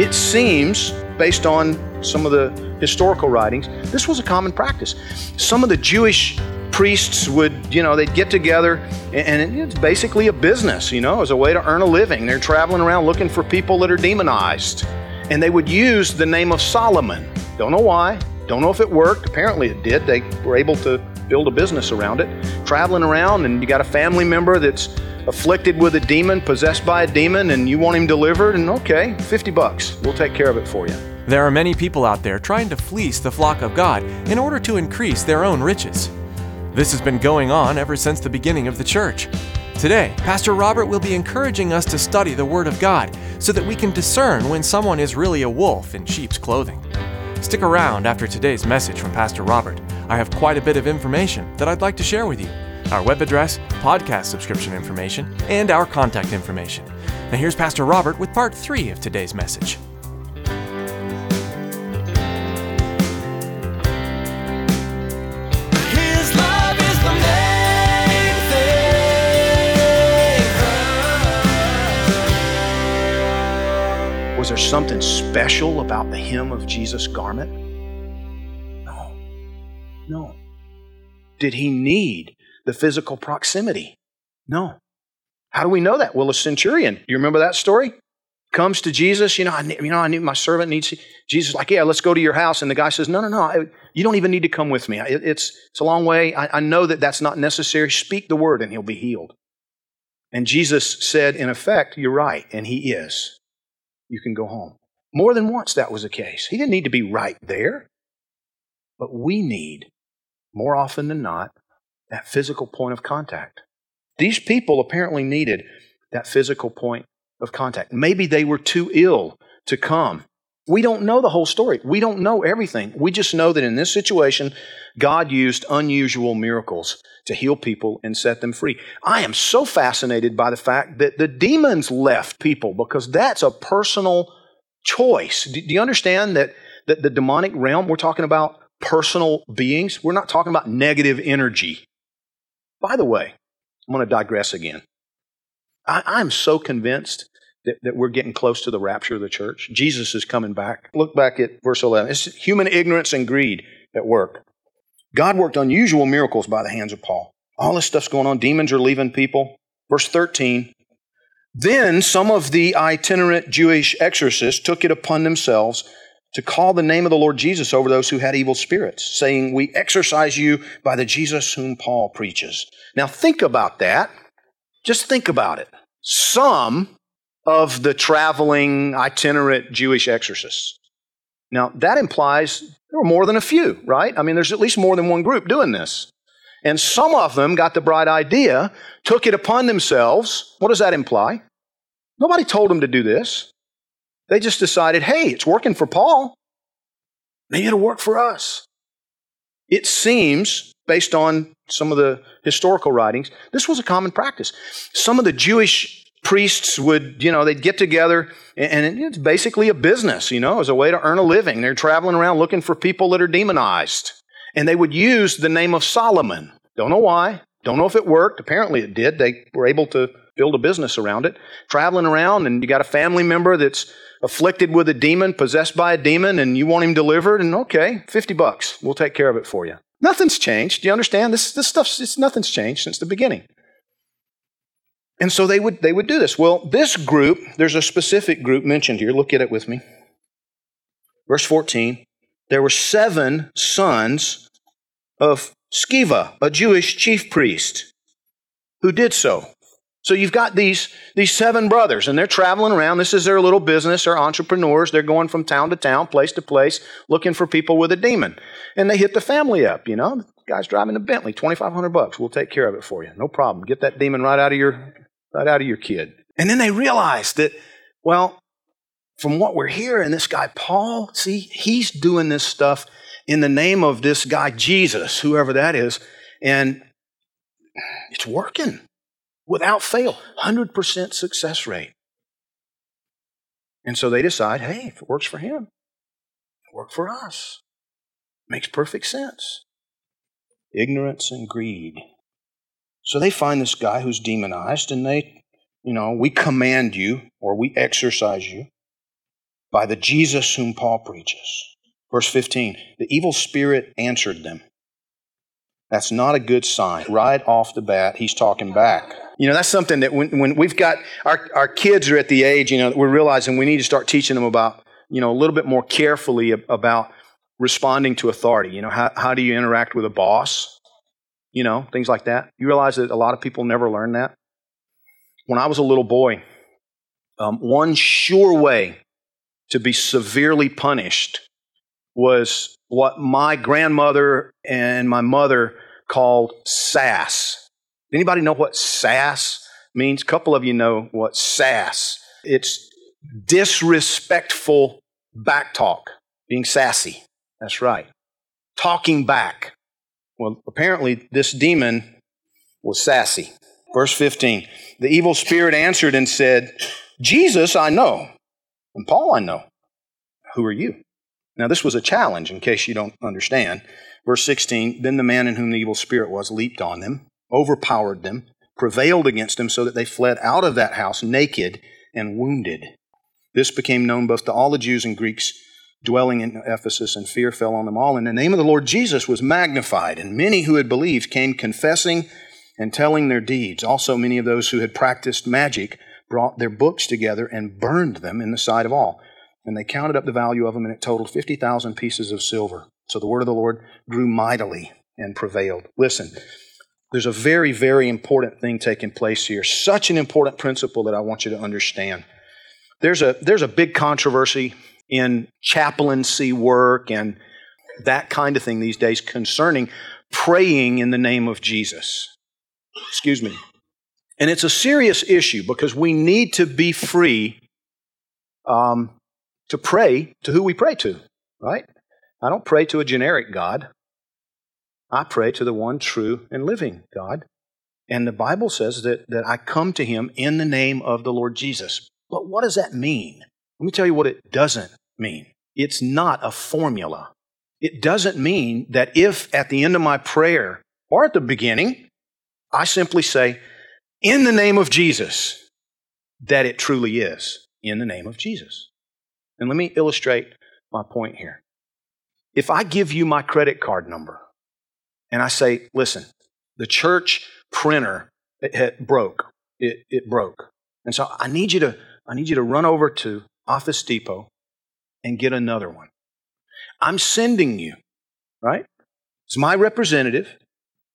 It seems, based on some of the historical writings, this was a common practice. Some of the Jewish priests would, you know, they'd get together and it's basically a business, you know, as a way to earn a living. They're traveling around looking for people that are demonized. And they would use the name of Solomon. Don't know why, don't know if it worked. Apparently it did. They were able to build a business around it. Traveling around, and you got a family member that's afflicted with a demon, possessed by a demon, and you want him delivered, and okay, 50 bucks. We'll take care of it for you. There are many people out there trying to fleece the flock of God in order to increase their own riches. This has been going on ever since the beginning of the church. Today, Pastor Robert will be encouraging us to study the Word of God so that we can discern when someone is really a wolf in sheep's clothing. Stick around after today's message from Pastor Robert. I have quite a bit of information that I'd like to share with you our web address, podcast subscription information, and our contact information. Now, here's Pastor Robert with part three of today's message. His love is the main thing. Was there something special about the hem of Jesus' garment? No. No. Did he need the physical proximity? No. How do we know that? Well, a centurion, you remember that story? Comes to Jesus, you know, I, you know, I need my servant needs. Jesus, like, yeah, let's go to your house, and the guy says, no, no, no, I, you don't even need to come with me. It- it's it's a long way. I, I know that that's not necessary. Speak the word, and he'll be healed. And Jesus said, in effect, you're right, and he is. You can go home. More than once that was the case. He didn't need to be right there. But we need, more often than not, that physical point of contact. These people apparently needed that physical point of contact. Maybe they were too ill to come. We don't know the whole story. We don't know everything. We just know that in this situation, God used unusual miracles to heal people and set them free. I am so fascinated by the fact that the demons left people because that's a personal choice. Do you understand that, that the demonic realm, we're talking about personal beings? We're not talking about negative energy. By the way, I'm going to digress again. I, I'm so convinced that, that we're getting close to the rapture of the church. Jesus is coming back. Look back at verse 11. It's human ignorance and greed at work. God worked unusual miracles by the hands of Paul. All this stuff's going on. Demons are leaving people. Verse 13. Then some of the itinerant Jewish exorcists took it upon themselves to call the name of the Lord Jesus over those who had evil spirits, saying, We exorcise you by the Jesus whom Paul preaches. Now think about that. Just think about it. Some of the traveling itinerant Jewish exorcists. Now that implies there were more than a few, right? I mean, there's at least more than one group doing this. And some of them got the bright idea, took it upon themselves. What does that imply? Nobody told them to do this. They just decided, hey, it's working for Paul. Maybe it'll work for us. It seems, based on some of the historical writings, this was a common practice. Some of the Jewish priests would, you know, they'd get together and it's basically a business, you know, as a way to earn a living. They're traveling around looking for people that are demonized. And they would use the name of Solomon. Don't know why. Don't know if it worked. Apparently it did. They were able to build a business around it. Traveling around, and you got a family member that's afflicted with a demon, possessed by a demon, and you want him delivered, and okay, 50 bucks. We'll take care of it for you. Nothing's changed. Do you understand? This, this stuff's, it's, nothing's changed since the beginning. And so they would, they would do this. Well, this group, there's a specific group mentioned here. Look at it with me. Verse 14. There were seven sons of Sceva, a Jewish chief priest, who did so. So you've got these, these seven brothers, and they're traveling around. This is their little business. They're entrepreneurs. They're going from town to town, place to place, looking for people with a demon. And they hit the family up, you know. The guy's driving a Bentley, 2500 bucks. We'll take care of it for you. No problem. Get that demon right out of your, right out of your kid. And then they realize that, well, from what we're hearing, this guy Paul, see, he's doing this stuff in the name of this guy Jesus, whoever that is, and it's working without fail, 100% success rate. And so they decide hey, if it works for him, it work for us. Makes perfect sense. Ignorance and greed. So they find this guy who's demonized and they, you know, we command you or we exorcise you by the Jesus whom Paul preaches. Verse 15 The evil spirit answered them. That's not a good sign. Right off the bat, he's talking back. You know, that's something that when, when we've got our, our kids are at the age, you know, we're realizing we need to start teaching them about, you know, a little bit more carefully about responding to authority. You know, how, how do you interact with a boss? You know, things like that. You realize that a lot of people never learn that? When I was a little boy, um, one sure way to be severely punished was what my grandmother and my mother called sass. Anybody know what sass means? A couple of you know what sass. It's disrespectful back talk, being sassy. That's right. Talking back. Well, apparently this demon was sassy. Verse 15. The evil spirit answered and said, Jesus I know, and Paul I know. Who are you? Now, this was a challenge, in case you don't understand. Verse 16 Then the man in whom the evil spirit was leaped on them, overpowered them, prevailed against them, so that they fled out of that house naked and wounded. This became known both to all the Jews and Greeks dwelling in Ephesus, and fear fell on them all. And the name of the Lord Jesus was magnified, and many who had believed came confessing and telling their deeds. Also, many of those who had practiced magic brought their books together and burned them in the sight of all. And they counted up the value of them, and it totaled 50,000 pieces of silver. So the word of the Lord grew mightily and prevailed. Listen, there's a very, very important thing taking place here. Such an important principle that I want you to understand. There's a, there's a big controversy in chaplaincy work and that kind of thing these days concerning praying in the name of Jesus. Excuse me. And it's a serious issue because we need to be free um, to pray to who we pray to, right? I don't pray to a generic God. I pray to the one true and living God. And the Bible says that, that I come to him in the name of the Lord Jesus. But what does that mean? Let me tell you what it doesn't mean. It's not a formula. It doesn't mean that if at the end of my prayer or at the beginning, I simply say, in the name of Jesus, that it truly is in the name of Jesus. And let me illustrate my point here. If I give you my credit card number and I say, listen, the church printer it, it broke. It, it broke. And so I need you to I need you to run over to Office Depot and get another one. I'm sending you, right? It's my representative,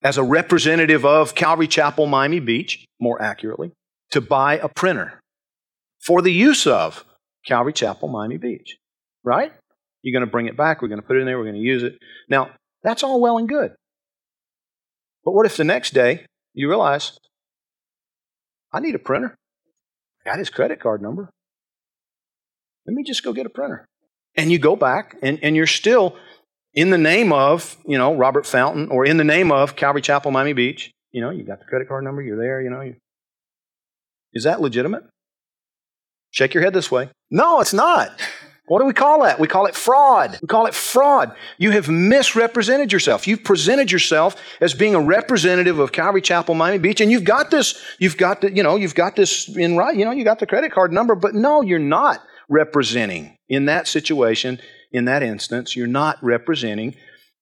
as a representative of Calvary Chapel, Miami Beach, more accurately, to buy a printer for the use of Calvary Chapel, Miami Beach, right? You're going to bring it back. We're going to put it in there. We're going to use it. Now, that's all well and good. But what if the next day you realize, I need a printer? I got his credit card number. Let me just go get a printer. And you go back and, and you're still in the name of, you know, Robert Fountain or in the name of Calvary Chapel, Miami Beach. You know, you got the credit card number, you're there, you know. You, is that legitimate? Shake your head this way. No, it's not. What do we call that? We call it fraud. We call it fraud. You have misrepresented yourself. You've presented yourself as being a representative of Calvary Chapel, Miami Beach, and you've got this, you've got the, you know, you've got this in right, you know, you got the credit card number, but no, you're not representing in that situation, in that instance, you're not representing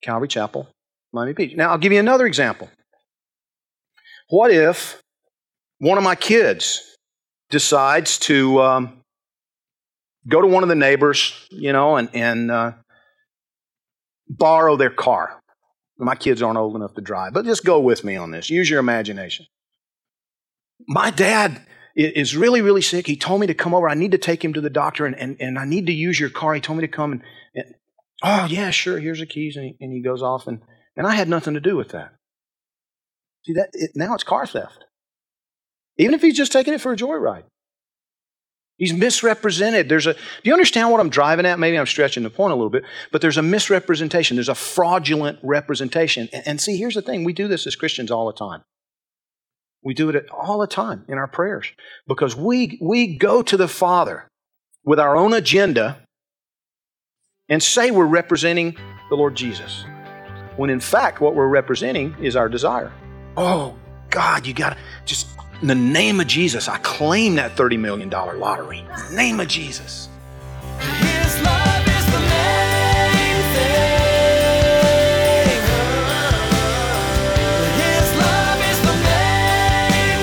Calvary Chapel, Miami Beach. Now, I'll give you another example. What if one of my kids decides to um, go to one of the neighbors, you know, and, and uh, borrow their car. My kids aren't old enough to drive, but just go with me on this. Use your imagination. my dad is really, really sick. He told me to come over. I need to take him to the doctor and, and, and I need to use your car. He told me to come and, and oh, yeah, sure, here's the keys. And he, and he goes off. And, and I had nothing to do with that. See, that it, now it's car theft. Even if he's just taking it for a joyride. He's misrepresented. There's a, do you understand what I'm driving at? Maybe I'm stretching the point a little bit, but there's a misrepresentation. There's a fraudulent representation. And, and see, here's the thing we do this as Christians all the time. We do it all the time in our prayers because we, we go to the Father with our own agenda and say we're representing the Lord Jesus. When in fact, what we're representing is our desire. Oh, God, you got to just, in the name of Jesus, I claim that $30 million lottery. In the name of Jesus. His love is the main thing. His love is the main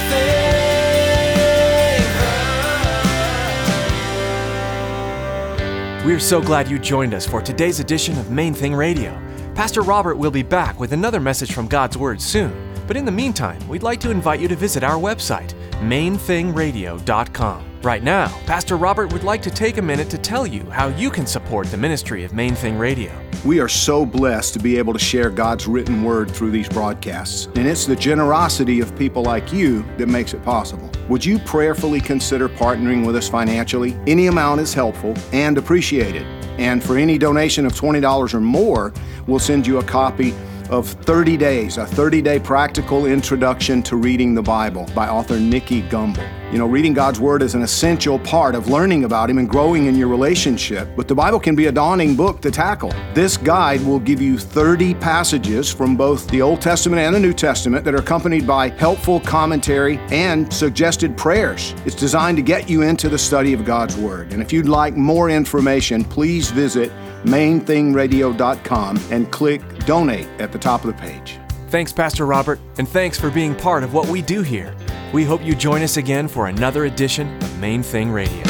thing. We're so glad you joined us for today's edition of Main Thing Radio. Pastor Robert will be back with another message from God's Word soon. But in the meantime, we'd like to invite you to visit our website, mainthingradio.com. Right now, Pastor Robert would like to take a minute to tell you how you can support the ministry of Main Thing Radio. We are so blessed to be able to share God's written word through these broadcasts, and it's the generosity of people like you that makes it possible. Would you prayerfully consider partnering with us financially? Any amount is helpful and appreciated. And for any donation of $20 or more, we'll send you a copy of 30 Days, a 30 day practical introduction to reading the Bible by author Nicky Gumbel. You know, reading God's Word is an essential part of learning about Him and growing in your relationship, but the Bible can be a daunting book to tackle. This guide will give you 30 passages from both the Old Testament and the New Testament that are accompanied by helpful commentary and suggested prayers. It's designed to get you into the study of God's Word. And if you'd like more information, please visit mainthingradio.com and click donate at the top of the page. Thanks, Pastor Robert, and thanks for being part of what we do here. We hope you join us again for another edition of Main Thing Radio.